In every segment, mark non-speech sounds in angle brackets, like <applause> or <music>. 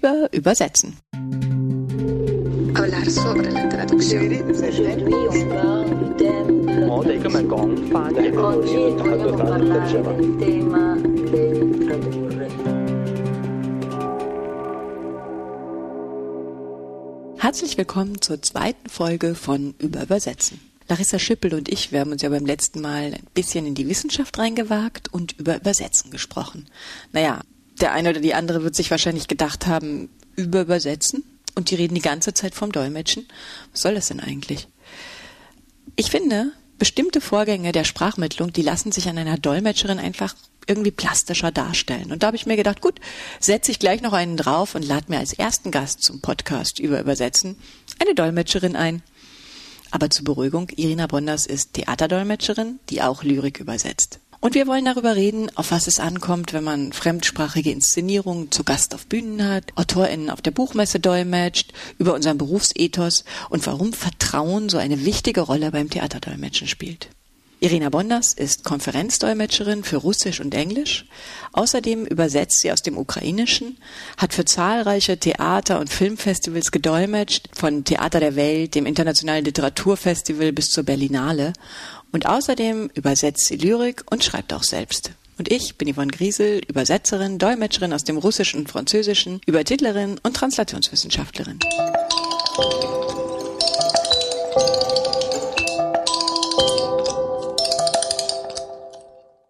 über Übersetzen. Herzlich willkommen zur zweiten Folge von Über Übersetzen. Larissa Schippel und ich, wir haben uns ja beim letzten Mal ein bisschen in die Wissenschaft reingewagt und über Übersetzen gesprochen. Naja, der eine oder die andere wird sich wahrscheinlich gedacht haben, über Übersetzen und die reden die ganze Zeit vom Dolmetschen. Was soll das denn eigentlich? Ich finde, bestimmte Vorgänge der Sprachmittlung, die lassen sich an einer Dolmetscherin einfach irgendwie plastischer darstellen. Und da habe ich mir gedacht, gut, setze ich gleich noch einen drauf und lade mir als ersten Gast zum Podcast über Übersetzen eine Dolmetscherin ein. Aber zur Beruhigung, Irina Bonders ist Theaterdolmetscherin, die auch Lyrik übersetzt. Und wir wollen darüber reden, auf was es ankommt, wenn man fremdsprachige Inszenierungen zu Gast auf Bühnen hat, AutorInnen auf der Buchmesse dolmetscht, über unseren Berufsethos und warum Vertrauen so eine wichtige Rolle beim Theaterdolmetschen spielt. Irina Bonders ist Konferenzdolmetscherin für Russisch und Englisch. Außerdem übersetzt sie aus dem Ukrainischen, hat für zahlreiche Theater- und Filmfestivals gedolmetscht, von Theater der Welt, dem Internationalen Literaturfestival bis zur Berlinale und außerdem übersetzt sie Lyrik und schreibt auch selbst. Und ich bin Yvonne Griesel, Übersetzerin, Dolmetscherin aus dem Russischen und Französischen, Übertitlerin und Translationswissenschaftlerin.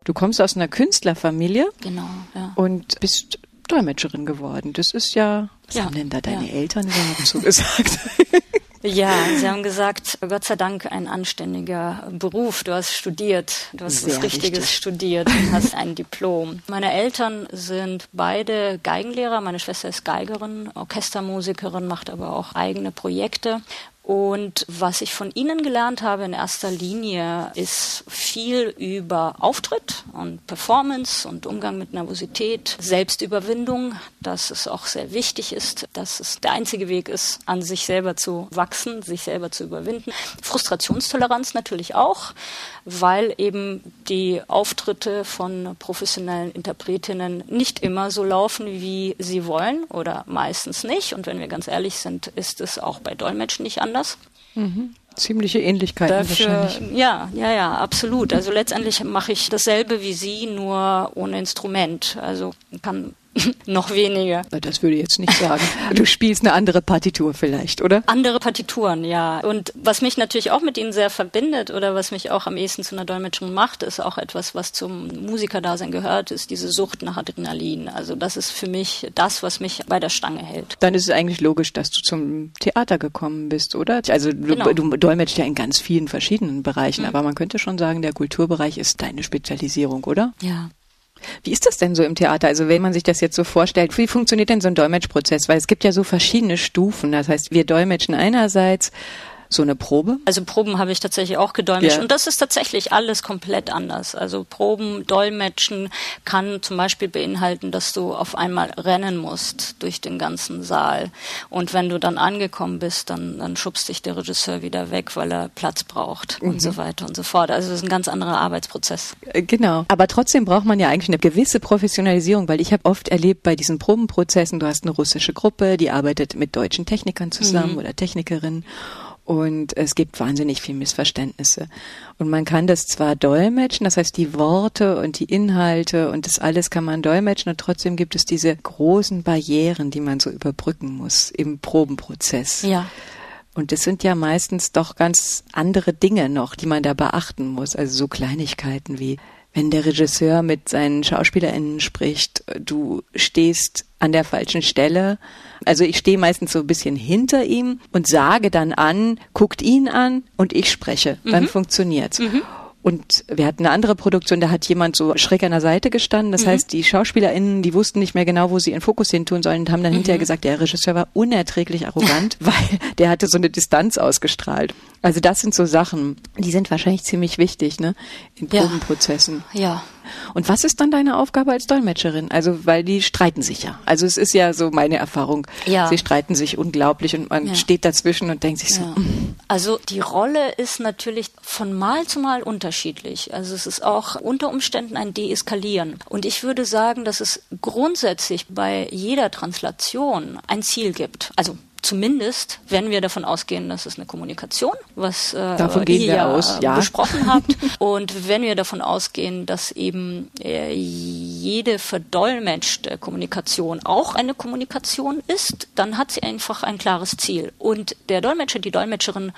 Du kommst aus einer Künstlerfamilie. Genau, ja. Und bist Dolmetscherin geworden. Das ist ja, was ja, haben denn da deine ja. Eltern überhaupt so gesagt? <laughs> Ja, Sie haben gesagt, Gott sei Dank ein anständiger Beruf. Du hast studiert, du hast Sehr was Richtiges richtig. studiert und hast ein Diplom. Meine Eltern sind beide Geigenlehrer. Meine Schwester ist Geigerin, Orchestermusikerin, macht aber auch eigene Projekte. Und was ich von Ihnen gelernt habe in erster Linie ist viel über Auftritt und Performance und Umgang mit Nervosität, Selbstüberwindung, dass es auch sehr wichtig ist, dass es der einzige Weg ist, an sich selber zu wachsen, sich selber zu überwinden. Frustrationstoleranz natürlich auch, weil eben die Auftritte von professionellen Interpretinnen nicht immer so laufen, wie sie wollen oder meistens nicht. Und wenn wir ganz ehrlich sind, ist es auch bei Dolmetschen nicht anders. Ziemliche Ähnlichkeiten Dafür, wahrscheinlich. ja, ja, ja, absolut. Also letztendlich mache ich dasselbe wie Sie, nur ohne Instrument. Also kann <laughs> noch weniger. Das würde ich jetzt nicht sagen. Du spielst eine andere Partitur vielleicht, oder? Andere Partituren, ja. Und was mich natürlich auch mit ihnen sehr verbindet oder was mich auch am ehesten zu einer Dolmetscherin macht, ist auch etwas, was zum Musikerdasein gehört, ist diese Sucht nach Adrenalin. Also das ist für mich das, was mich bei der Stange hält. Dann ist es eigentlich logisch, dass du zum Theater gekommen bist, oder? Also du, Genau. du dolmetscht ja in ganz vielen verschiedenen Bereichen, aber man könnte schon sagen, der Kulturbereich ist deine Spezialisierung, oder? Ja. Wie ist das denn so im Theater? Also wenn man sich das jetzt so vorstellt, wie funktioniert denn so ein Dolmetschprozess? Weil es gibt ja so verschiedene Stufen. Das heißt, wir dolmetschen einerseits so eine Probe. Also Proben habe ich tatsächlich auch gedolmetscht Ja. und das ist tatsächlich alles komplett anders. Also Proben, Dolmetschen kann zum Beispiel beinhalten, dass du auf einmal rennen musst durch den ganzen Saal und wenn du dann angekommen bist, dann, dann schubst dich der Regisseur wieder weg, weil er Platz braucht und so weiter und so fort. Also es ist ein ganz anderer Arbeitsprozess. Äh, Genau. Aber trotzdem braucht man ja eigentlich eine gewisse Professionalisierung, weil ich habe oft erlebt bei diesen Probenprozessen, du hast eine russische Gruppe, die arbeitet mit deutschen Technikern zusammen oder Technikerinnen. Und es gibt wahnsinnig viel Missverständnisse. Und man kann das zwar dolmetschen, das heißt die Worte und die Inhalte und das alles kann man dolmetschen und trotzdem gibt es diese großen Barrieren, die man so überbrücken muss im Probenprozess. Ja. Und es sind ja meistens doch ganz andere Dinge noch, die man da beachten muss. Also so Kleinigkeiten wie, wenn der Regisseur mit seinen SchauspielerInnen spricht, du stehst an der falschen Stelle. Also ich stehe meistens so ein bisschen hinter ihm und sage dann an, guckt ihn an und ich spreche. Dann funktioniert's. Und wir hatten eine andere Produktion, da hat jemand so schräg an der Seite gestanden. Das heißt, die SchauspielerInnen, die wussten nicht mehr genau, wo sie ihren Fokus hin tun sollen und haben dann hinterher gesagt, der Regisseur war unerträglich arrogant, <laughs> weil der hatte so eine Distanz ausgestrahlt. Also das sind so Sachen, die sind wahrscheinlich ziemlich wichtig, ne, in Ja. Probenprozessen. Ja, Und was ist dann deine Aufgabe als Dolmetscherin? Also, weil die streiten sich ja. Also es ist ja so meine Erfahrung. Ja. Sie streiten sich unglaublich und man ja. steht dazwischen und denkt sich so. Ja. Also die Rolle ist natürlich von Mal zu Mal unterschiedlich. Also es ist auch unter Umständen ein Deeskalieren. Und ich würde sagen, dass es grundsätzlich bei jeder Translation ein Ziel gibt. Also zumindest, wenn wir davon ausgehen, dass es eine Kommunikation, was äh, davon gehen ihr wir aus, ja. besprochen habt, <laughs> und wenn wir davon ausgehen, dass eben äh, jede verdolmetschte Kommunikation auch eine Kommunikation ist, dann hat sie einfach ein klares Ziel. Und der Dolmetscher, die Dolmetscherin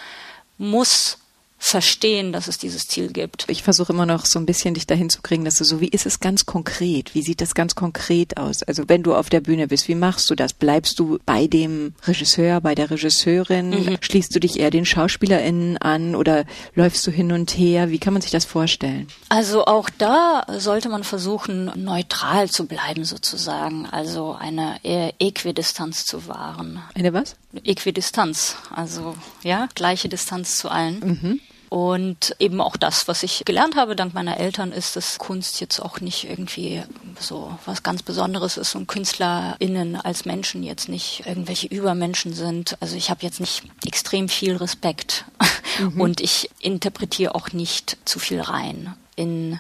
muss verstehen, dass es dieses Ziel gibt. Ich versuche immer noch so ein bisschen dich dahin zu kriegen, dass du so, wie ist es ganz konkret? Wie sieht das ganz konkret aus? Also wenn du auf der Bühne bist, wie machst du das? Bleibst du bei dem Regisseur, bei der Regisseurin? Mhm. Schließt du dich eher den SchauspielerInnen an oder läufst du hin und her? Wie kann man sich das vorstellen? Also auch da sollte man versuchen, neutral zu bleiben sozusagen. Also eine Äquidistanz zu wahren. Eine was? Äquidistanz. Also ja, gleiche Distanz zu allen. Mhm. Und eben auch das, was ich gelernt habe dank meiner Eltern, ist, dass Kunst jetzt auch nicht irgendwie so was ganz Besonderes ist und KünstlerInnen als Menschen jetzt nicht irgendwelche Übermenschen sind. Also ich habe jetzt nicht extrem viel Respekt mhm. und ich interpretiere auch nicht zu viel rein in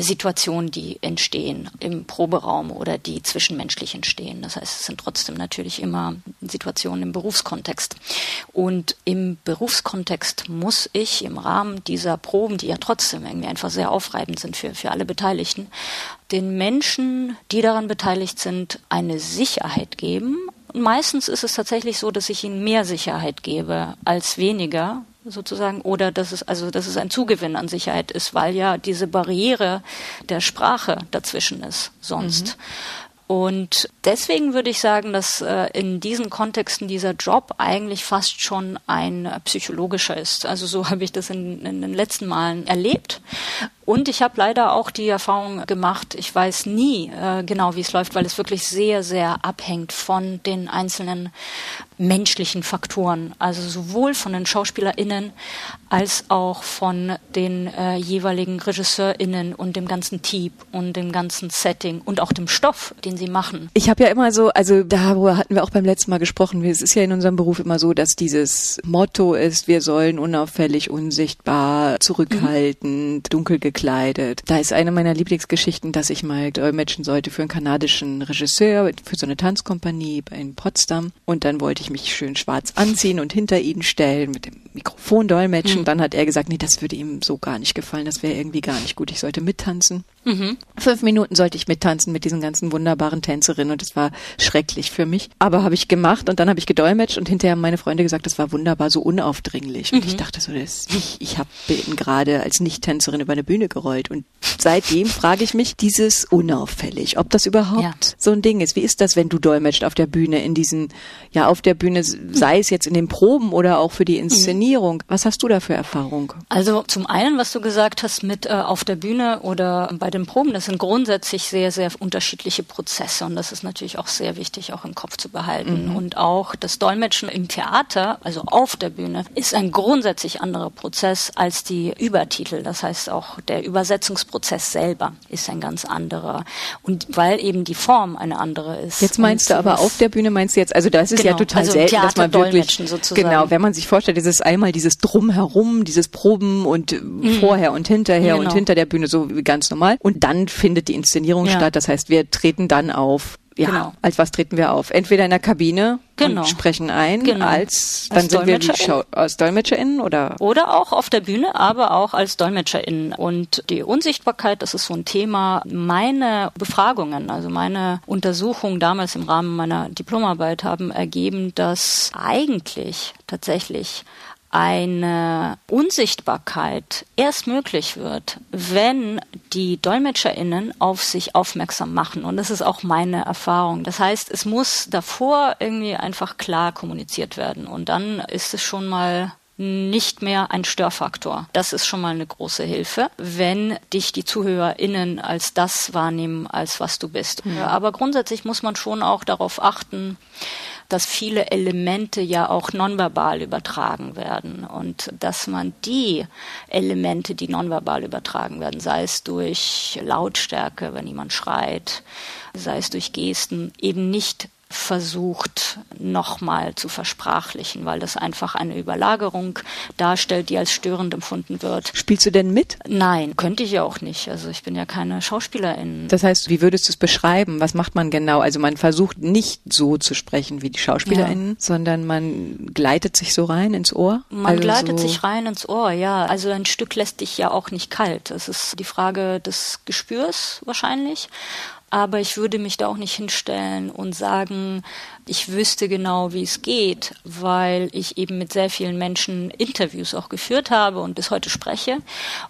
Situationen, die entstehen im Proberaum oder die zwischenmenschlich entstehen. Das heißt, es sind trotzdem natürlich immer Situationen im Berufskontext. Und im Berufskontext muss ich im Rahmen dieser Proben, die ja trotzdem irgendwie einfach sehr aufreibend sind für, für alle Beteiligten, den Menschen, die daran beteiligt sind, eine Sicherheit geben. Meistens ist es tatsächlich so, dass ich ihnen mehr Sicherheit gebe als weniger, sozusagen oder dass es also dass es ein Zugewinn an Sicherheit ist, weil ja diese Barriere der Sprache dazwischen ist sonst. Mhm. Und deswegen würde ich sagen, dass äh, in diesen Kontexten dieser Job eigentlich fast schon ein psychologischer ist. Also so <laughs> habe ich das in, in den letzten Malen erlebt. Und ich habe leider auch die Erfahrung gemacht, ich weiß nie äh, genau, wie es läuft, weil es wirklich sehr, sehr abhängt von den einzelnen menschlichen Faktoren. Also sowohl von den SchauspielerInnen als auch von den äh, jeweiligen RegisseurInnen und dem ganzen Team und dem ganzen Setting und auch dem Stoff, den sie machen. Ich habe ja immer so, also darüber hatten wir auch beim letzten Mal gesprochen, es ist ja in unserem Beruf immer so, dass dieses Motto ist, wir sollen unauffällig, unsichtbar, zurückhaltend, mhm. dunkel gekleidet. Da ist eine meiner Lieblingsgeschichten, dass ich mal dolmetschen sollte für einen kanadischen Regisseur, für so eine Tanzkompanie in Potsdam. Und dann wollte ich mich schön schwarz anziehen und hinter ihn stellen mit dem Mikrofon dolmetschen. Mhm. Dann hat er gesagt, nee, das würde ihm so gar nicht gefallen, das wäre irgendwie gar nicht gut, ich sollte mittanzen. Mhm. Fünf Minuten sollte ich mittanzen mit diesen ganzen wunderbaren Tänzerinnen und es war schrecklich für mich. Aber habe ich gemacht und dann habe ich gedolmetscht und hinterher haben meine Freunde gesagt, das war wunderbar, so unaufdringlich. Und mhm. ich dachte so, das, ich, ich habe gerade als Nicht-Tänzerin über eine Bühne gerollt und seitdem frage ich mich, dieses unauffällig, ob das überhaupt ja. so ein Ding ist. Wie ist das, wenn du dolmetscht auf der Bühne in diesen, ja auf der Bühne, sei es jetzt in den Proben oder auch für die Inszenierung? Was hast du da für Erfahrung? Also zum einen, was du gesagt hast mit äh, auf der Bühne oder bei den Proben, das sind grundsätzlich sehr, sehr unterschiedliche Prozesse und das ist natürlich auch sehr wichtig, auch im Kopf zu behalten. Mhm. Und auch das Dolmetschen im Theater, also auf der Bühne, ist ein grundsätzlich anderer Prozess als die Übertitel. Das heißt, auch der Übersetzungsprozess selber ist ein ganz anderer. Und weil eben die Form eine andere ist. Jetzt meinst du aber auf der Bühne meinst du jetzt, also da ist es genau, ja total also selten, dass man wirklich, sozusagen. genau, wenn man sich vorstellt, ist es einmal dieses Drumherum, dieses Proben und mhm. vorher und hinterher genau. und hinter der Bühne so wie ganz normal. Und dann findet die Inszenierung ja. statt. Das heißt, wir treten dann auf. Ja, genau. als was treten wir auf? Entweder in der Kabine genau. und sprechen ein, genau. als dann als sind wir die Schau als DolmetscherInnen oder? Oder auch auf der Bühne, aber auch als DolmetscherInnen. Und die Unsichtbarkeit, das ist so ein Thema. Meine Befragungen, also meine Untersuchungen damals im Rahmen meiner Diplomarbeit haben ergeben, dass eigentlich tatsächlich eine Unsichtbarkeit erst möglich wird, wenn die DolmetscherInnen auf sich aufmerksam machen. Und das ist auch meine Erfahrung. Das heißt, es muss davor irgendwie einfach klar kommuniziert werden. Und dann ist es schon mal nicht mehr ein Störfaktor. Das ist schon mal eine große Hilfe, wenn dich die ZuhörerInnen als das wahrnehmen, als was du bist. Mhm. Aber grundsätzlich muss man schon auch darauf achten, dass viele Elemente ja auch nonverbal übertragen werden und dass man die Elemente, die nonverbal übertragen werden, sei es durch Lautstärke, wenn jemand schreit, sei es durch Gesten, eben nicht versucht nochmal zu versprachlichen, weil das einfach eine Überlagerung darstellt, die als störend empfunden wird. Spielst du denn mit? Nein, könnte ich ja auch nicht. Also ich bin ja keine Schauspielerin. Das heißt, wie würdest du es beschreiben? Was macht man genau? Also man versucht nicht so zu sprechen wie die Schauspielerinnen, ja. sondern man gleitet sich so rein ins Ohr? Man also gleitet so sich rein ins Ohr, ja. Also ein Stück lässt dich ja auch nicht kalt. Es ist die Frage des Gespürs wahrscheinlich aber ich würde mich da auch nicht hinstellen und sagen, ich wüsste genau, wie es geht, weil ich eben mit sehr vielen Menschen Interviews auch geführt habe und bis heute spreche.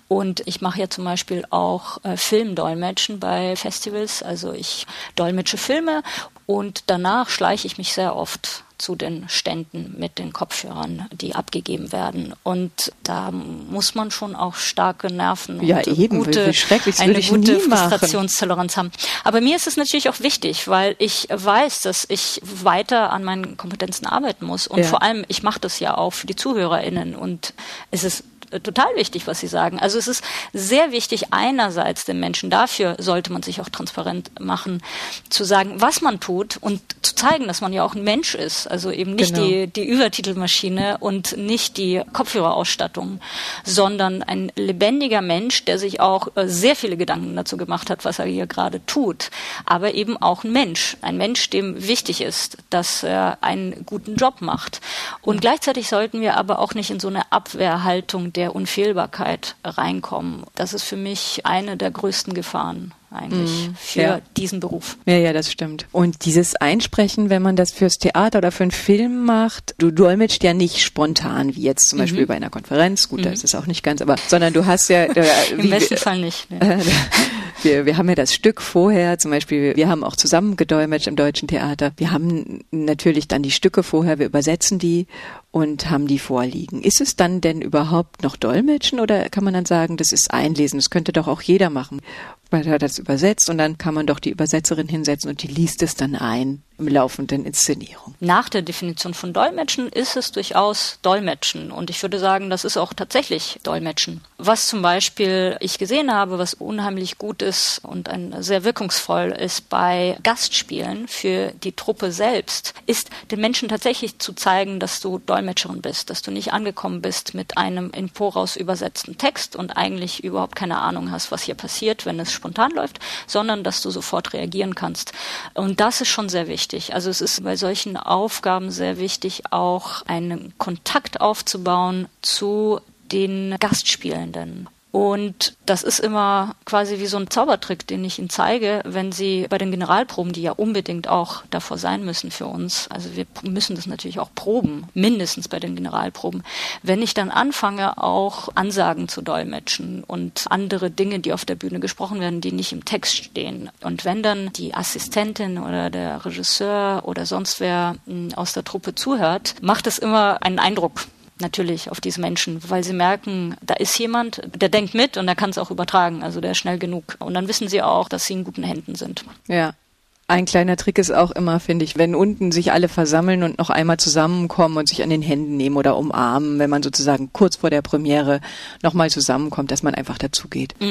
Und ich mache ja zum Beispiel auch äh, Filmdolmetschen bei Festivals. Also ich dolmetsche Filme und danach schleiche ich mich sehr oft zu den Ständen mit den Kopfhörern, die abgegeben werden. Und da muss man schon auch starke Nerven ja, und eben, gute, eine gute Frustrationstoleranz haben. Aber mir ist es natürlich auch wichtig, weil ich weiß, dass ich weiter an meinen Kompetenzen arbeiten muss. Und ja. vor allem, ich mache das ja auch für die ZuhörerInnen. Und es ist total wichtig, was Sie sagen. Also es ist sehr wichtig, einerseits den Menschen, dafür sollte man sich auch transparent machen, zu sagen, was man tut und zu zeigen, dass man ja auch ein Mensch ist. Also eben nicht genau. die, die Übertitelmaschine und nicht die Kopfhörerausstattung, sondern ein lebendiger Mensch, der sich auch äh, sehr viele Gedanken dazu gemacht hat, was er hier gerade tut. Aber eben auch ein Mensch. Ein Mensch, dem wichtig ist, dass er einen guten Job macht. Und gleichzeitig sollten wir aber auch nicht in so eine Abwehrhaltung der der Unfehlbarkeit reinkommen. Das ist für mich eine der größten Gefahren eigentlich mm, für ja. diesen Beruf. Ja, ja, das stimmt. Und dieses Einsprechen, wenn man das fürs Theater oder für einen Film macht, du dolmetscht ja nicht spontan, wie jetzt zum mhm. Beispiel bei einer Konferenz, gut, mhm. da ist es auch nicht ganz, aber, sondern du hast ja... <laughs> Äh, Im besten Fall nicht. Ne. <laughs> wir, wir haben ja das Stück vorher, zum Beispiel, wir haben auch zusammen gedolmetscht im Deutschen Theater. Wir haben natürlich dann die Stücke vorher, wir übersetzen die und haben die vorliegen. Ist es dann denn überhaupt noch Dolmetschen oder kann man dann sagen, das ist Einlesen, das könnte doch auch jeder machen? Hat das übersetzt und dann kann man doch die Übersetzerin hinsetzen und die liest es dann ein im laufenden Inszenierung. Nach der Definition von Dolmetschen ist es durchaus Dolmetschen und ich würde sagen, das ist auch tatsächlich Dolmetschen. Was zum Beispiel ich gesehen habe, was unheimlich gut ist und ein sehr wirkungsvoll ist bei Gastspielen für die Truppe selbst, ist den Menschen tatsächlich zu zeigen, dass du Dolmetscherin bist, dass du nicht angekommen bist mit einem in Voraus übersetzten Text und eigentlich überhaupt keine Ahnung hast, was hier passiert, wenn es spontan läuft, sondern dass du sofort reagieren kannst. Und das ist schon sehr wichtig. Also es ist bei solchen Aufgaben sehr wichtig, auch einen Kontakt aufzubauen zu den Gastspielenden. Und das ist immer quasi wie so ein Zaubertrick, den ich Ihnen zeige, wenn Sie bei den Generalproben, die ja unbedingt auch davor sein müssen für uns, also wir müssen das natürlich auch proben, mindestens bei den Generalproben, wenn ich dann anfange, auch Ansagen zu dolmetschen und andere Dinge, die auf der Bühne gesprochen werden, die nicht im Text stehen. Und wenn dann die Assistentin oder der Regisseur oder sonst wer hm, aus der Truppe zuhört, macht es immer einen Eindruck natürlich auf diese Menschen, weil sie merken, da ist jemand, der denkt mit und der kann es auch übertragen, also der ist schnell genug. Und dann wissen sie auch, dass sie in guten Händen sind. Ja, ein kleiner Trick ist auch immer, finde ich, wenn unten sich alle versammeln und noch einmal zusammenkommen und sich an den Händen nehmen oder umarmen, wenn man sozusagen kurz vor der Premiere nochmal zusammenkommt, dass man einfach dazugeht. Mm,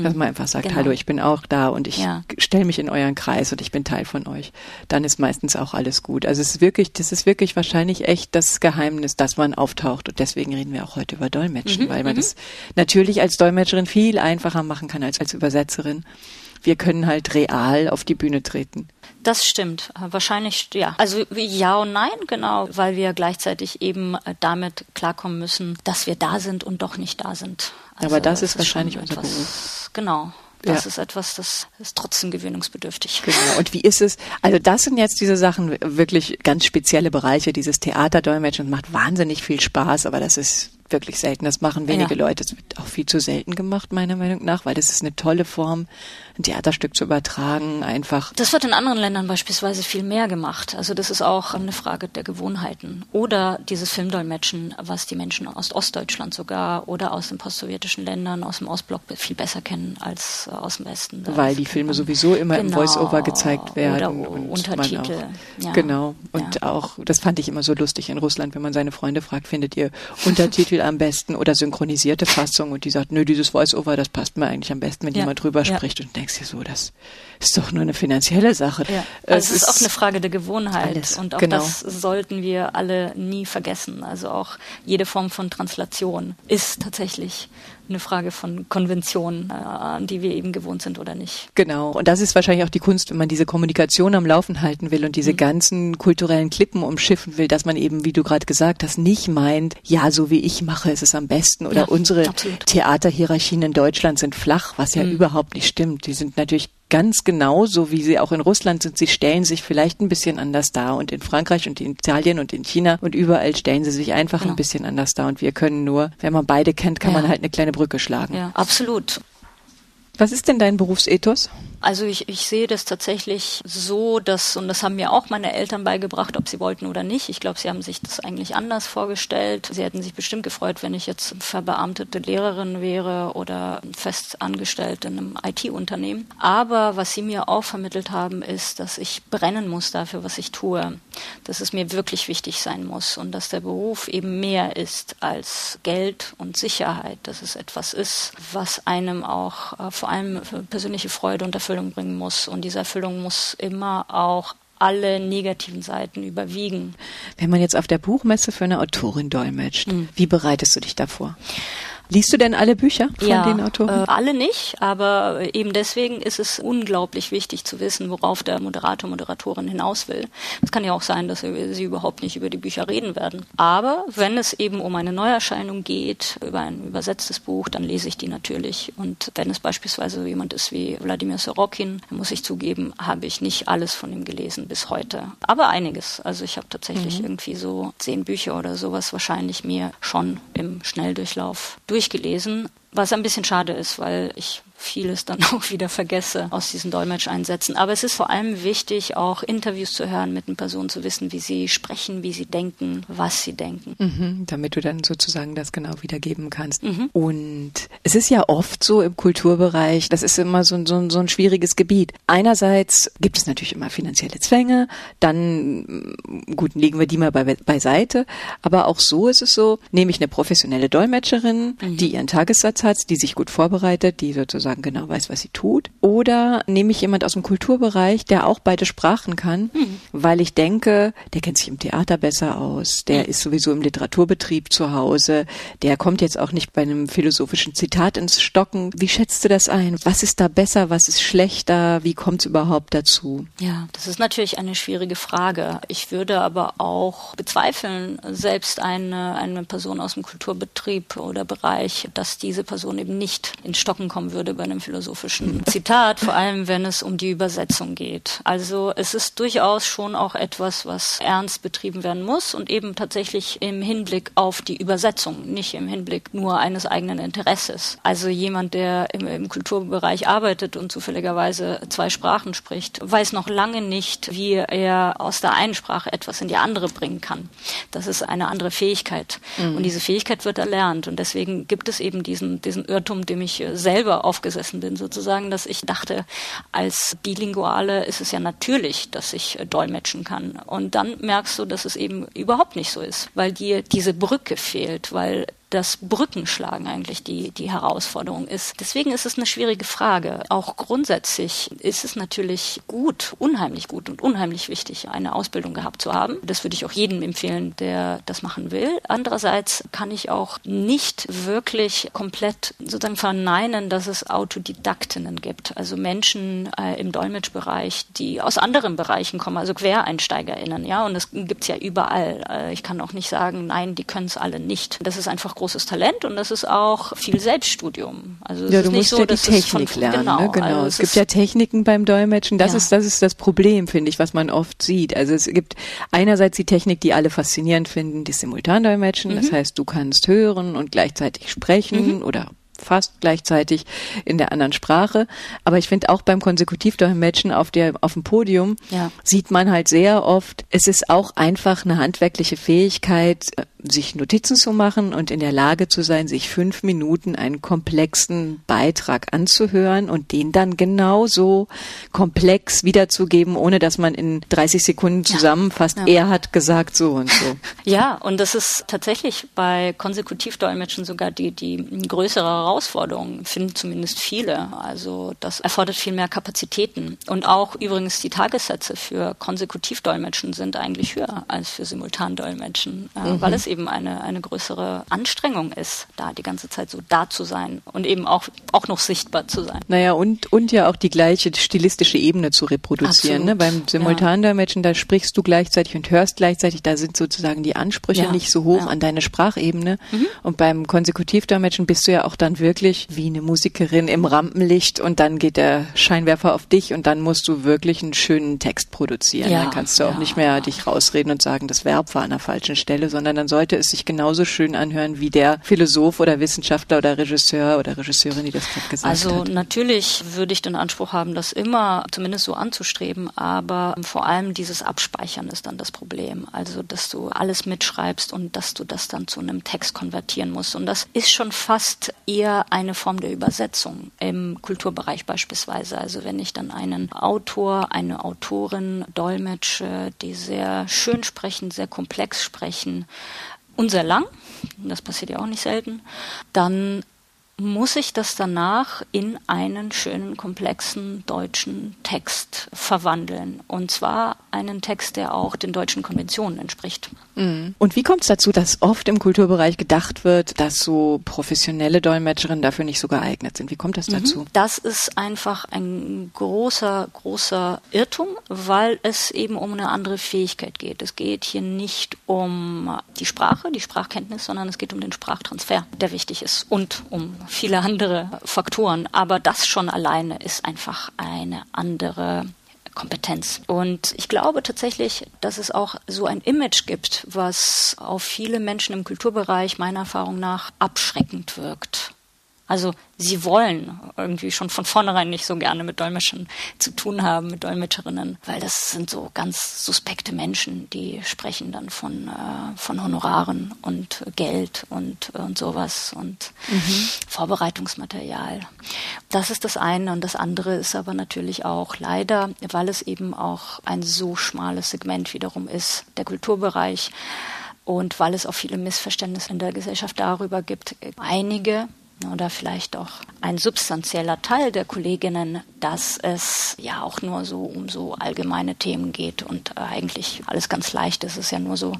mm, dass man einfach sagt, genau. hallo, ich bin auch da und ich ja. stelle mich in euren Kreis und ich bin Teil von euch. Dann ist meistens auch alles gut. Also es ist wirklich, das ist wirklich wahrscheinlich echt das Geheimnis, dass man auftaucht und deswegen reden wir auch heute über Dolmetschen, mhm, weil man mhm. das natürlich als Dolmetscherin viel einfacher machen kann als als Übersetzerin wir können halt real auf die Bühne treten. Das stimmt. Wahrscheinlich, ja. Also ja und nein, genau, weil wir gleichzeitig eben äh, damit klarkommen müssen, dass wir da sind und doch nicht da sind. Also Aber das ist, ist wahrscheinlich unser etwas, Beruf. Genau. Das ja. ist etwas, das ist trotzdem gewöhnungsbedürftig. Genau. Und wie ist es? Also das sind jetzt diese Sachen wirklich ganz spezielle Bereiche. Dieses Theaterdolmetschen macht wahnsinnig viel Spaß, aber das ist wirklich selten. Das machen wenige ja. Leute. Das wird auch viel zu selten gemacht, meiner Meinung nach, weil das ist eine tolle Form, ein Theaterstück zu übertragen, einfach. Das wird in anderen Ländern beispielsweise viel mehr gemacht. Also das ist auch eine Frage der Gewohnheiten. Oder dieses Filmdolmetschen, was die Menschen aus Ostdeutschland sogar oder aus den postsowjetischen Ländern, aus dem Ostblock viel besser kennen als aus dem Westen. Weil die Filme sowieso immer genau. im Voice-Over gezeigt werden. Oder und Untertitel. Auch, ja. Genau. Und ja. auch, das fand ich immer so lustig in Russland, wenn man seine Freunde fragt, findet ihr Untertitel am besten oder synchronisierte Fassung und die sagt, nö, dieses Voice-Over, das passt mir eigentlich am besten, wenn ja. jemand drüber spricht und denkst dir so, das ist doch nur eine finanzielle Sache. Ja. Also es ist, auch eine Frage der Gewohnheit alles. und auch genau. das sollten wir alle nie vergessen. Also auch jede Form von Translation ist tatsächlich eine Frage von Konventionen, äh, an die wir eben gewohnt sind oder nicht. Genau. Und das ist wahrscheinlich auch die Kunst, wenn man diese Kommunikation am Laufen halten will und diese mhm. ganzen kulturellen Klippen umschiffen will, dass man eben, wie du gerade gesagt hast, nicht meint, ja, so wie ich mache, ist es am besten oder ja, unsere absolut. Theaterhierarchien in Deutschland sind flach, was ja mhm. überhaupt nicht stimmt. Die sind natürlich ganz genau, so wie sie auch in Russland sind. Sie stellen sich vielleicht ein bisschen anders dar und in Frankreich und in Italien und in China und überall stellen sie sich einfach ja. ein bisschen anders dar und wir können nur, wenn man beide kennt, kann ja. man halt eine kleine Brücke schlagen. Ja, absolut. Was ist denn dein Berufsethos? Also ich, ich sehe das tatsächlich so, dass, und das haben mir auch meine Eltern beigebracht, ob sie wollten oder nicht. Ich glaube, sie haben sich das eigentlich anders vorgestellt. Sie hätten sich bestimmt gefreut, wenn ich jetzt verbeamtete Lehrerin wäre oder fest angestellt in einem IT-Unternehmen. Aber was sie mir auch vermittelt haben, ist, dass ich brennen muss dafür, was ich tue. Dass es mir wirklich wichtig sein muss und dass der Beruf eben mehr ist als Geld und Sicherheit. Dass es etwas ist, was einem auch äh, vor allem persönliche Freude und Erfüllung Erfüllung bringen muss. Und diese Erfüllung muss immer auch alle negativen Seiten überwiegen. Wenn man jetzt auf der Buchmesse für eine Autorin dolmetscht, mhm. wie bereitest du dich davor? Liest du denn alle Bücher von ja, den Autoren? Äh, alle nicht, aber eben deswegen ist es unglaublich wichtig zu wissen, worauf der Moderator, Moderatorin hinaus will. Es kann ja auch sein, dass sie überhaupt nicht über die Bücher reden werden. Aber wenn es eben um eine Neuerscheinung geht, über ein übersetztes Buch, dann lese ich die natürlich. Und wenn es beispielsweise jemand ist wie Wladimir Sorokin, muss ich zugeben, habe ich nicht alles von ihm gelesen bis heute. Aber einiges. Also ich habe tatsächlich mhm. irgendwie so zehn Bücher oder sowas wahrscheinlich mir schon im Schnelldurchlauf durch durchgelesen, was ein bisschen schade ist, weil ich vieles dann <laughs> auch wieder vergesse aus diesen Dolmetscheinsätzen. Aber es ist vor allem wichtig, auch Interviews zu hören mit den Personen, zu wissen, wie sie sprechen, wie sie denken, was sie denken. Mhm, damit du dann sozusagen das genau wiedergeben kannst. Mhm. Und es ist ja oft so im Kulturbereich, das ist immer so, so, so ein schwieriges Gebiet. Einerseits gibt es natürlich immer finanzielle Zwänge, dann, mm, gut, legen wir die mal bei, beiseite. Aber auch so ist es so, nehme ich eine professionelle Dolmetscherin, mhm. die ihren Tagessatz hat, die sich gut vorbereitet, die sozusagen sozusagen genau weiß, was sie tut. Oder nehme ich jemand aus dem Kulturbereich, der auch beide Sprachen kann, mhm. weil ich denke, der kennt sich im Theater besser aus, der ist sowieso im Literaturbetrieb zu Hause, der kommt jetzt auch nicht bei einem philosophischen Zitat ins Stocken. Wie schätzt du das ein? Was ist da besser, was ist schlechter? Wie kommt es überhaupt dazu? Ja, das ist natürlich eine schwierige Frage. Ich würde aber auch bezweifeln, selbst eine, eine Person aus dem Kulturbetrieb oder Bereich, dass diese Person eben nicht ins Stocken kommen würde bei einem philosophischen Zitat, vor allem wenn es um die Übersetzung geht. Also es ist durchaus schon auch etwas, was ernst betrieben werden muss und eben tatsächlich im Hinblick auf die Übersetzung, nicht im Hinblick nur eines eigenen Interesses. Also jemand, der im, im Kulturbereich arbeitet und zufälligerweise zwei Sprachen spricht, weiß noch lange nicht, wie er aus der einen Sprache etwas in die andere bringen kann. Das ist eine andere Fähigkeit. Mhm. Und diese Fähigkeit wird erlernt. Und deswegen gibt es eben diesen, diesen Irrtum, dem ich selber aufgesetzt aufgesessen bin, sozusagen, dass ich dachte, als Bilinguale ist es ja natürlich, dass ich äh, dolmetschen kann. Und dann merkst du, dass es eben überhaupt nicht so ist, weil dir diese Brücke fehlt, weil das Brückenschlagen eigentlich die, die Herausforderung ist. Deswegen ist es eine schwierige Frage. Auch grundsätzlich ist es natürlich gut, unheimlich gut und unheimlich wichtig, eine Ausbildung gehabt zu haben. Das würde ich auch jedem empfehlen, der das machen will. Andererseits kann ich auch nicht wirklich komplett sozusagen verneinen, dass es Autodidaktinnen gibt. Also Menschen äh, im Dolmetschbereich, die aus anderen Bereichen kommen, also QuereinsteigerInnen, ja. Und das gibt's ja überall. Äh, ich kann auch nicht sagen, nein, die können es alle nicht. Das ist einfach großes Talent und das ist auch viel Selbststudium. Also es ja, ist du nicht musst so, ja die Technik lernen. Genau, ne? genau. Also es, es gibt ja Techniken beim Dolmetschen. Das ja. ist das ist das Problem, finde ich, was man oft sieht. Also es gibt einerseits die Technik, die alle faszinierend finden, die Simultandolmetschen. Mhm. Das heißt, du kannst hören und gleichzeitig sprechen mhm. oder fast gleichzeitig in der anderen Sprache. Aber ich finde auch beim Konsekutivdolmetschen auf der auf dem Podium ja. sieht man halt sehr oft, es ist auch einfach eine handwerkliche Fähigkeit, sich Notizen zu machen und in der Lage zu sein, sich fünf Minuten einen komplexen Beitrag anzuhören und den dann genauso komplex wiederzugeben, ohne dass man in 30 Sekunden zusammenfasst, ja, ja. er hat gesagt so und so. <laughs> Ja, und das ist tatsächlich bei Konsekutivdolmetschen sogar die, die größere Herausforderung, finden zumindest viele. Also das erfordert viel mehr Kapazitäten. Und auch übrigens die Tagessätze für Konsekutivdolmetschen sind eigentlich höher als für Simultandolmetschen, äh, mhm. weil es eben eine, eine größere Anstrengung ist, da die ganze Zeit so da zu sein und eben auch, auch noch sichtbar zu sein. Naja, und, und ja auch die gleiche stilistische Ebene zu reproduzieren. Ne? Beim Simultandolmetschen, ja. da sprichst du gleichzeitig und hörst gleichzeitig, da sind sozusagen die Ansprüche ja. nicht so hoch ja. an deine Sprachebene. Mhm. Und beim Konsekutivdolmetschen bist du ja auch dann wirklich wie eine Musikerin im Rampenlicht und dann geht der Scheinwerfer auf dich und dann musst du wirklich einen schönen Text produzieren. dann kannst du auch nicht mehr dich rausreden und sagen, das Verb war an der falschen Stelle, sondern dann soll sollte es sich genauso schön anhören wie der Philosoph oder Wissenschaftler oder Regisseur oder Regisseurin, die das gerade gesagt also, hat. Also natürlich würde ich den Anspruch haben, das immer zumindest so anzustreben, aber vor allem dieses Abspeichern ist dann das Problem. Also dass du alles mitschreibst und dass du das dann zu einem Text konvertieren musst. Und das ist schon fast eher eine Form der Übersetzung im Kulturbereich beispielsweise. Also wenn ich dann einen Autor, eine Autorin dolmetsche, die sehr schön sprechen, sehr komplex sprechen, und sehr lang, das passiert ja auch nicht selten, dann muss ich das danach in einen schönen, komplexen deutschen Text verwandeln. Und zwar einen Text, der auch den deutschen Konventionen entspricht. Mhm. Und wie kommt es dazu, dass oft im Kulturbereich gedacht wird, dass so professionelle Dolmetscherinnen dafür nicht so geeignet sind? Wie kommt das mhm. dazu? Das ist einfach ein großer, großer Irrtum, weil es eben um eine andere Fähigkeit geht. Es geht hier nicht um die Sprache, die Sprachkenntnis, sondern es geht um den Sprachtransfer, der wichtig ist und um viele andere Faktoren. Aber das schon alleine ist einfach eine andere Kompetenz. Und ich glaube tatsächlich, dass es auch so ein Image gibt, was auf viele Menschen im Kulturbereich meiner Erfahrung nach abschreckend wirkt. Also sie wollen irgendwie schon von vornherein nicht so gerne mit Dolmetschern zu tun haben, mit Dolmetscherinnen, weil das sind so ganz suspekte Menschen, die sprechen dann von, äh, von Honoraren und Geld und, und sowas und mhm. Vorbereitungsmaterial. Das ist das eine und das andere ist aber natürlich auch leider, weil es eben auch ein so schmales Segment wiederum ist, der Kulturbereich, und weil es auch viele Missverständnisse in der Gesellschaft darüber gibt, einige oder vielleicht auch ein substanzieller Teil der Kolleginnen, dass es ja auch nur so um so allgemeine Themen geht und äh, eigentlich alles ganz leicht ist. Es ist ja nur so,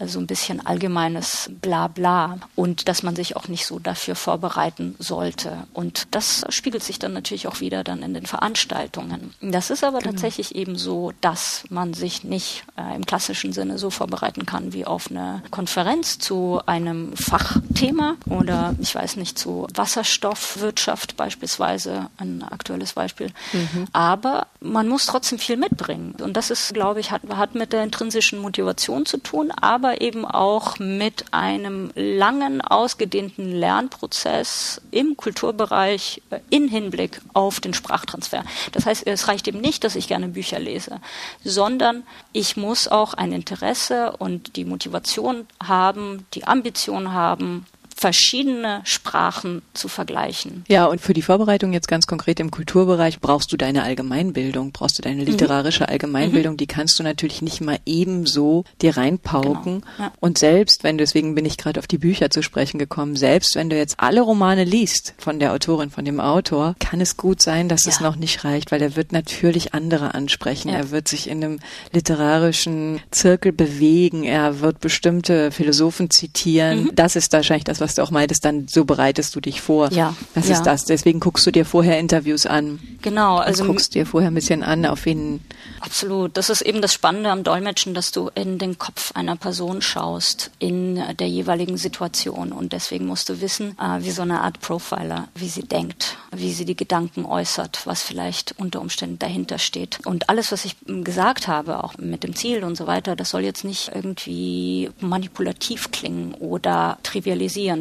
äh, so ein bisschen allgemeines Blabla und dass man sich auch nicht so dafür vorbereiten sollte. Und das spiegelt sich dann natürlich auch wieder dann in den Veranstaltungen. Das ist aber genau. tatsächlich eben so, dass man sich nicht äh, im klassischen Sinne so vorbereiten kann wie auf eine Konferenz zu einem Fachthema oder ich weiß nicht, zu Wasserstoffwirtschaft beispielsweise, ein aktuelles Beispiel. Mhm. Aber man muss trotzdem viel mitbringen. Und das ist, glaube ich, hat, hat mit der intrinsischen Motivation zu tun, aber eben auch mit einem langen, ausgedehnten Lernprozess im Kulturbereich in Hinblick auf den Sprachtransfer. Das heißt, es reicht eben nicht, dass ich gerne Bücher lese, sondern ich muss auch ein Interesse und die Motivation haben, die Ambition haben, verschiedene Sprachen zu vergleichen. Ja, und für die Vorbereitung jetzt ganz konkret im Kulturbereich brauchst du deine Allgemeinbildung, brauchst du deine mhm. literarische Allgemeinbildung, mhm. die kannst du natürlich nicht mal ebenso dir reinpauken. Genau. Ja. Und selbst wenn, deswegen bin ich gerade auf die Bücher zu sprechen gekommen, selbst wenn du jetzt alle Romane liest von der Autorin, von dem Autor, kann es gut sein, dass ja. es noch nicht reicht, weil er wird natürlich andere ansprechen. Ja. Er wird sich in einem literarischen Zirkel bewegen, er wird bestimmte Philosophen zitieren. Mhm. Das ist wahrscheinlich das, was du auch meintest, dann so bereitest du dich vor. Ja. Das ja. ist das. Deswegen guckst du dir vorher Interviews an. Genau, also du guckst dir vorher ein bisschen an, auf wen. Absolut. Das ist eben das Spannende am Dolmetschen, dass du in den Kopf einer Person schaust in der jeweiligen Situation. Und deswegen musst du wissen, äh, wie so eine Art Profiler, wie sie denkt, wie sie die Gedanken äußert, was vielleicht unter Umständen dahinter steht. Und alles, was ich gesagt habe, auch mit dem Ziel und so weiter, das soll jetzt nicht irgendwie manipulativ klingen oder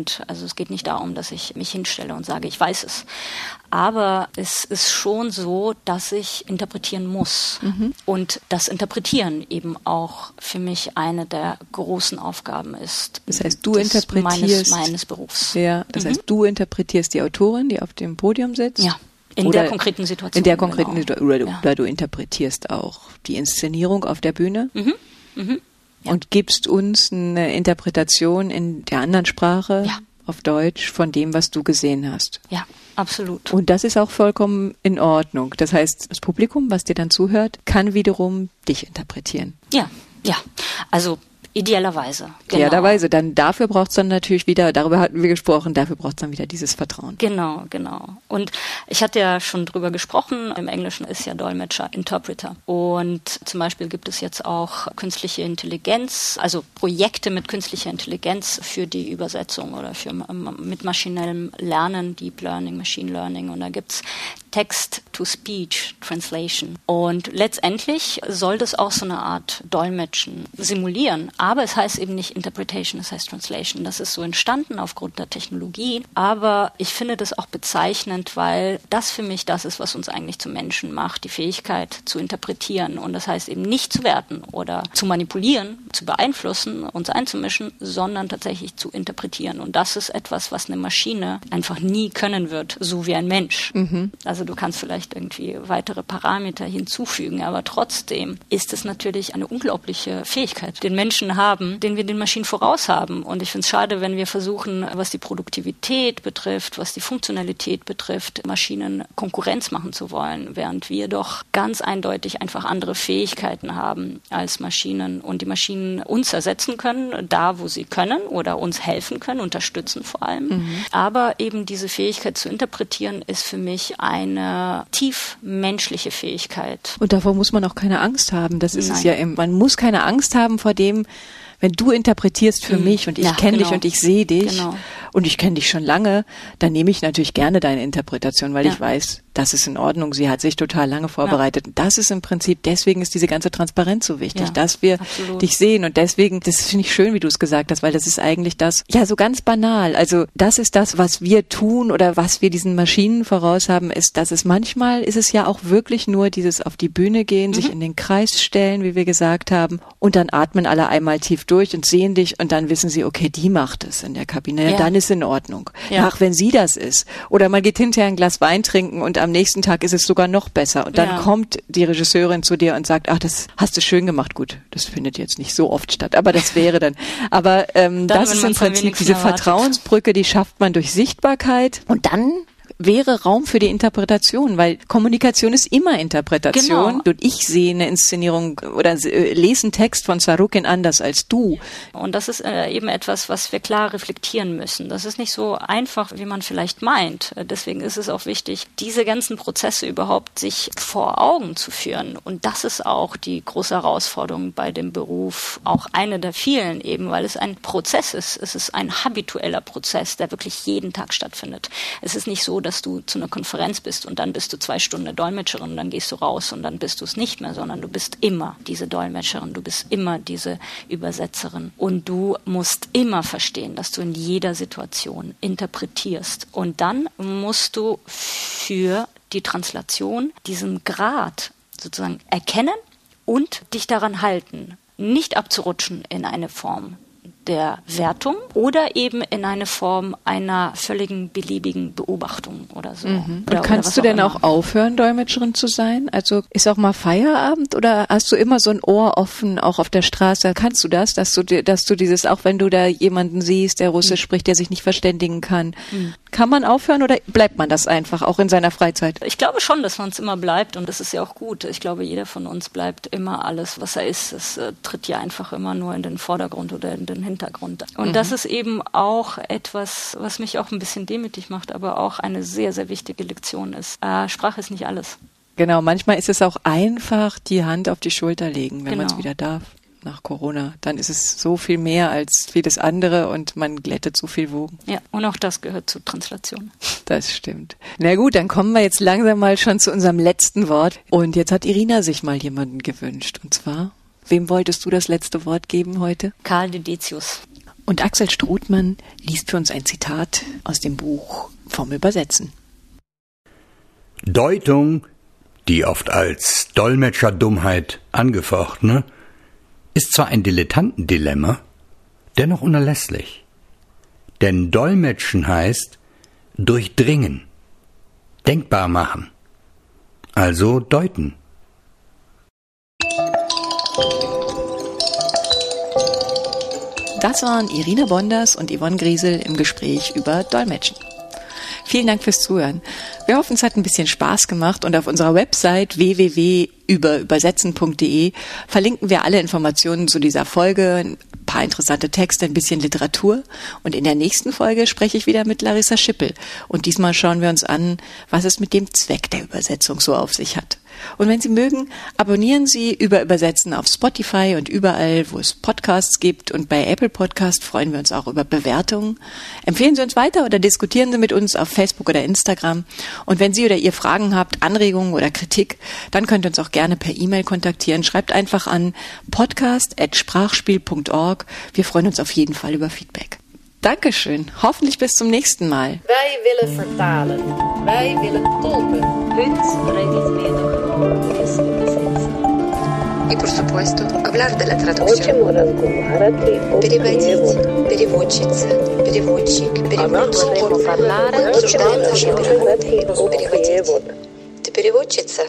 trivialisierend. Also es geht nicht darum, dass ich mich hinstelle und sage, ich weiß es. Aber es ist schon so, dass ich interpretieren muss. Mhm. Und das Interpretieren eben auch für mich eine der großen Aufgaben ist. Das heißt, du interpretierst. Meines, meines Berufs. Ja, das mhm. heißt, du interpretierst die Autorin, die auf dem Podium sitzt. Ja. In oder der konkreten Situation. In der konkreten genau. Situation. Oder, du, ja. oder du interpretierst auch die Inszenierung auf der Bühne. Mhm. Mhm. Ja. Und gibst uns eine Interpretation in der anderen Sprache. Ja auf Deutsch von dem, was du gesehen hast. Ja, absolut. Und das ist auch vollkommen in Ordnung. Das heißt, das Publikum, was dir dann zuhört, kann wiederum dich interpretieren. Ja, ja. Also Idealerweise. Genau. Idealerweise. Dann dafür braucht es dann natürlich wieder, darüber hatten wir gesprochen, dafür braucht es dann wieder dieses Vertrauen. Genau, genau. Und ich hatte ja schon drüber gesprochen, im Englischen ist ja Dolmetscher Interpreter. Und zum Beispiel gibt es jetzt auch künstliche Intelligenz, also Projekte mit künstlicher Intelligenz für die Übersetzung oder für mit maschinellem Lernen, Deep Learning, Machine Learning. Und da gibt's Text-to-Speech Translation. Und letztendlich soll das auch so eine Art Dolmetschen simulieren. Aber es heißt eben nicht Interpretation, es heißt Translation. Das ist so entstanden aufgrund der Technologie. Aber ich finde das auch bezeichnend, weil das für mich das ist, was uns eigentlich zu Menschen macht, die Fähigkeit zu interpretieren. Und das heißt eben nicht zu werten oder zu manipulieren, zu beeinflussen, uns einzumischen, sondern tatsächlich zu interpretieren. Und das ist etwas, was eine Maschine einfach nie können wird, so wie ein Mensch. Mhm. Also also du kannst vielleicht irgendwie weitere Parameter hinzufügen, aber trotzdem ist es natürlich eine unglaubliche Fähigkeit, den Menschen haben, den wir den Maschinen voraus haben. Und ich finde es schade, wenn wir versuchen, was die Produktivität betrifft, was die Funktionalität betrifft, Maschinen Konkurrenz machen zu wollen, während wir doch ganz eindeutig einfach andere Fähigkeiten haben als Maschinen und die Maschinen uns ersetzen können, da wo sie können oder uns helfen können, unterstützen vor allem. Mhm. Aber eben diese Fähigkeit zu interpretieren ist für mich ein eine tief menschliche Fähigkeit. Und davor muss man auch keine Angst haben. Das ist Nein. es ja. Im, man muss keine Angst haben vor dem, wenn du interpretierst für mhm. mich und ich ja, kenne genau. dich und ich sehe dich genau. und ich kenne dich schon lange, dann nehme ich natürlich gerne deine Interpretation, weil ja. ich weiß, das ist in Ordnung. Sie hat sich total lange vorbereitet. Ja. Das ist im Prinzip, deswegen ist diese ganze Transparenz so wichtig, ja, dass wir absolut. dich sehen. Und deswegen, das finde ich schön, wie du es gesagt hast, weil das ist eigentlich das, ja, so ganz banal. Also das ist das, was wir tun oder was wir diesen Maschinen voraus haben, ist, dass es manchmal ist es ja auch wirklich nur dieses auf die Bühne gehen, mhm. sich in den Kreis stellen, wie wir gesagt haben, und dann atmen alle einmal tief durch und sehen dich und dann wissen sie, okay, die macht es in der Kabine. Ja. Dann ist in Ordnung. Ja. Ach, wenn sie das ist. Oder man geht hinterher ein Glas Wein trinken und am nächsten Tag ist es sogar noch besser. Und dann ja. kommt die Regisseurin zu dir und sagt, ach, das hast du schön gemacht. Gut, das findet jetzt nicht so oft statt, aber das wäre dann. <laughs> Aber ähm, dann, das ist im Prinzip diese Vertrauensbrücke, die schafft man durch Sichtbarkeit. Und dann wäre Raum für die Interpretation, weil Kommunikation ist immer Interpretation. Genau. Und ich sehe eine Inszenierung oder äh, lese einen Text von Sarukin anders als du. Und das ist äh, eben etwas, was wir klar reflektieren müssen. Das ist nicht so einfach, wie man vielleicht meint. Äh, deswegen ist es auch wichtig, diese ganzen Prozesse überhaupt sich vor Augen zu führen. Und das ist auch die große Herausforderung bei dem Beruf, auch eine der vielen eben, weil es ein Prozess ist. Es ist ein habitueller Prozess, der wirklich jeden Tag stattfindet. Es ist nicht so, dass dass du zu einer Konferenz bist und dann bist du zwei Stunden Dolmetscherin und dann gehst du raus und dann bist du es nicht mehr, sondern du bist immer diese Dolmetscherin, du bist immer diese Übersetzerin. Und du musst immer verstehen, dass du in jeder Situation interpretierst. Und dann musst du für die Translation diesen Grad sozusagen erkennen und dich daran halten, nicht abzurutschen in eine Form der Wertung oder eben in eine Form einer völligen beliebigen Beobachtung oder so. Mhm. Oder, kannst oder du denn auch, auch aufhören, Dolmetscherin zu sein? Also ist auch mal Feierabend oder hast du immer so ein Ohr offen, auch auf der Straße? Kannst du das, dass du, dass du dieses, auch wenn du da jemanden siehst, der Russisch mhm. spricht, der sich nicht verständigen kann, mhm. Kann man aufhören oder bleibt man das einfach auch in seiner Freizeit? Ich glaube schon, dass man es immer bleibt und das ist ja auch gut. Ich glaube, jeder von uns bleibt immer alles, was er ist. Es äh, tritt ja einfach immer nur in den Vordergrund oder in den Hintergrund. Und mhm. das ist eben auch etwas, was mich auch ein bisschen demütig macht, aber auch eine sehr, sehr wichtige Lektion ist. Äh, Sprache ist nicht alles. Genau, manchmal ist es auch einfach die Hand auf die Schulter legen, wenn genau. man es wieder darf nach Corona. Dann ist es so viel mehr als vieles andere und man glättet so viel Wogen. Ja, und auch das gehört zur Translation. <laughs> Das stimmt. Na gut, dann kommen wir jetzt langsam mal schon zu unserem letzten Wort. Und jetzt hat Irina sich mal jemanden gewünscht. Und zwar, wem wolltest du das letzte Wort geben heute? Karl Dedetius. Und Axel Struthmann liest für uns ein Zitat aus dem Buch vom Übersetzen. Deutung, die oft als Dolmetscherdummheit angefochtene, ist zwar ein Dilettantendilemma, dennoch unerlässlich. Denn Dolmetschen heißt durchdringen, denkbar machen, also deuten. Das waren Irina Bonders und Yvonne Griesel im Gespräch über Dolmetschen. Vielen Dank fürs Zuhören. Wir hoffen, es hat ein bisschen Spaß gemacht und auf unserer Website www.überübersetzen.de verlinken wir alle Informationen zu dieser Folge, ein paar interessante Texte, ein bisschen Literatur und in der nächsten Folge spreche ich wieder mit Larissa Schippel und diesmal schauen wir uns an, was es mit dem Zweck der Übersetzung so auf sich hat. Und wenn Sie mögen, abonnieren Sie über Übersetzen auf Spotify und überall, wo es Podcasts gibt. Und bei Apple Podcast freuen wir uns auch über Bewertungen. Empfehlen Sie uns weiter oder diskutieren Sie mit uns auf Facebook oder Instagram. Und wenn Sie oder ihr Fragen habt, Anregungen oder Kritik, dann könnt ihr uns auch gerne per E-Mail kontaktieren. Schreibt einfach an podcast.sprachspiel.org. Wir freuen uns auf jeden Fall über Feedback. Dankeschön. Hoffentlich bis zum nächsten Mal. Wij willen vertalen. Wij willen tolken. Redet wir doch übers Übersetzen. И, por supuesto, hablar de la traducción. Переводить, переводчица, переводчик, переводчик. Обсуждаем наши переводы. Переводить. Ты переводчица?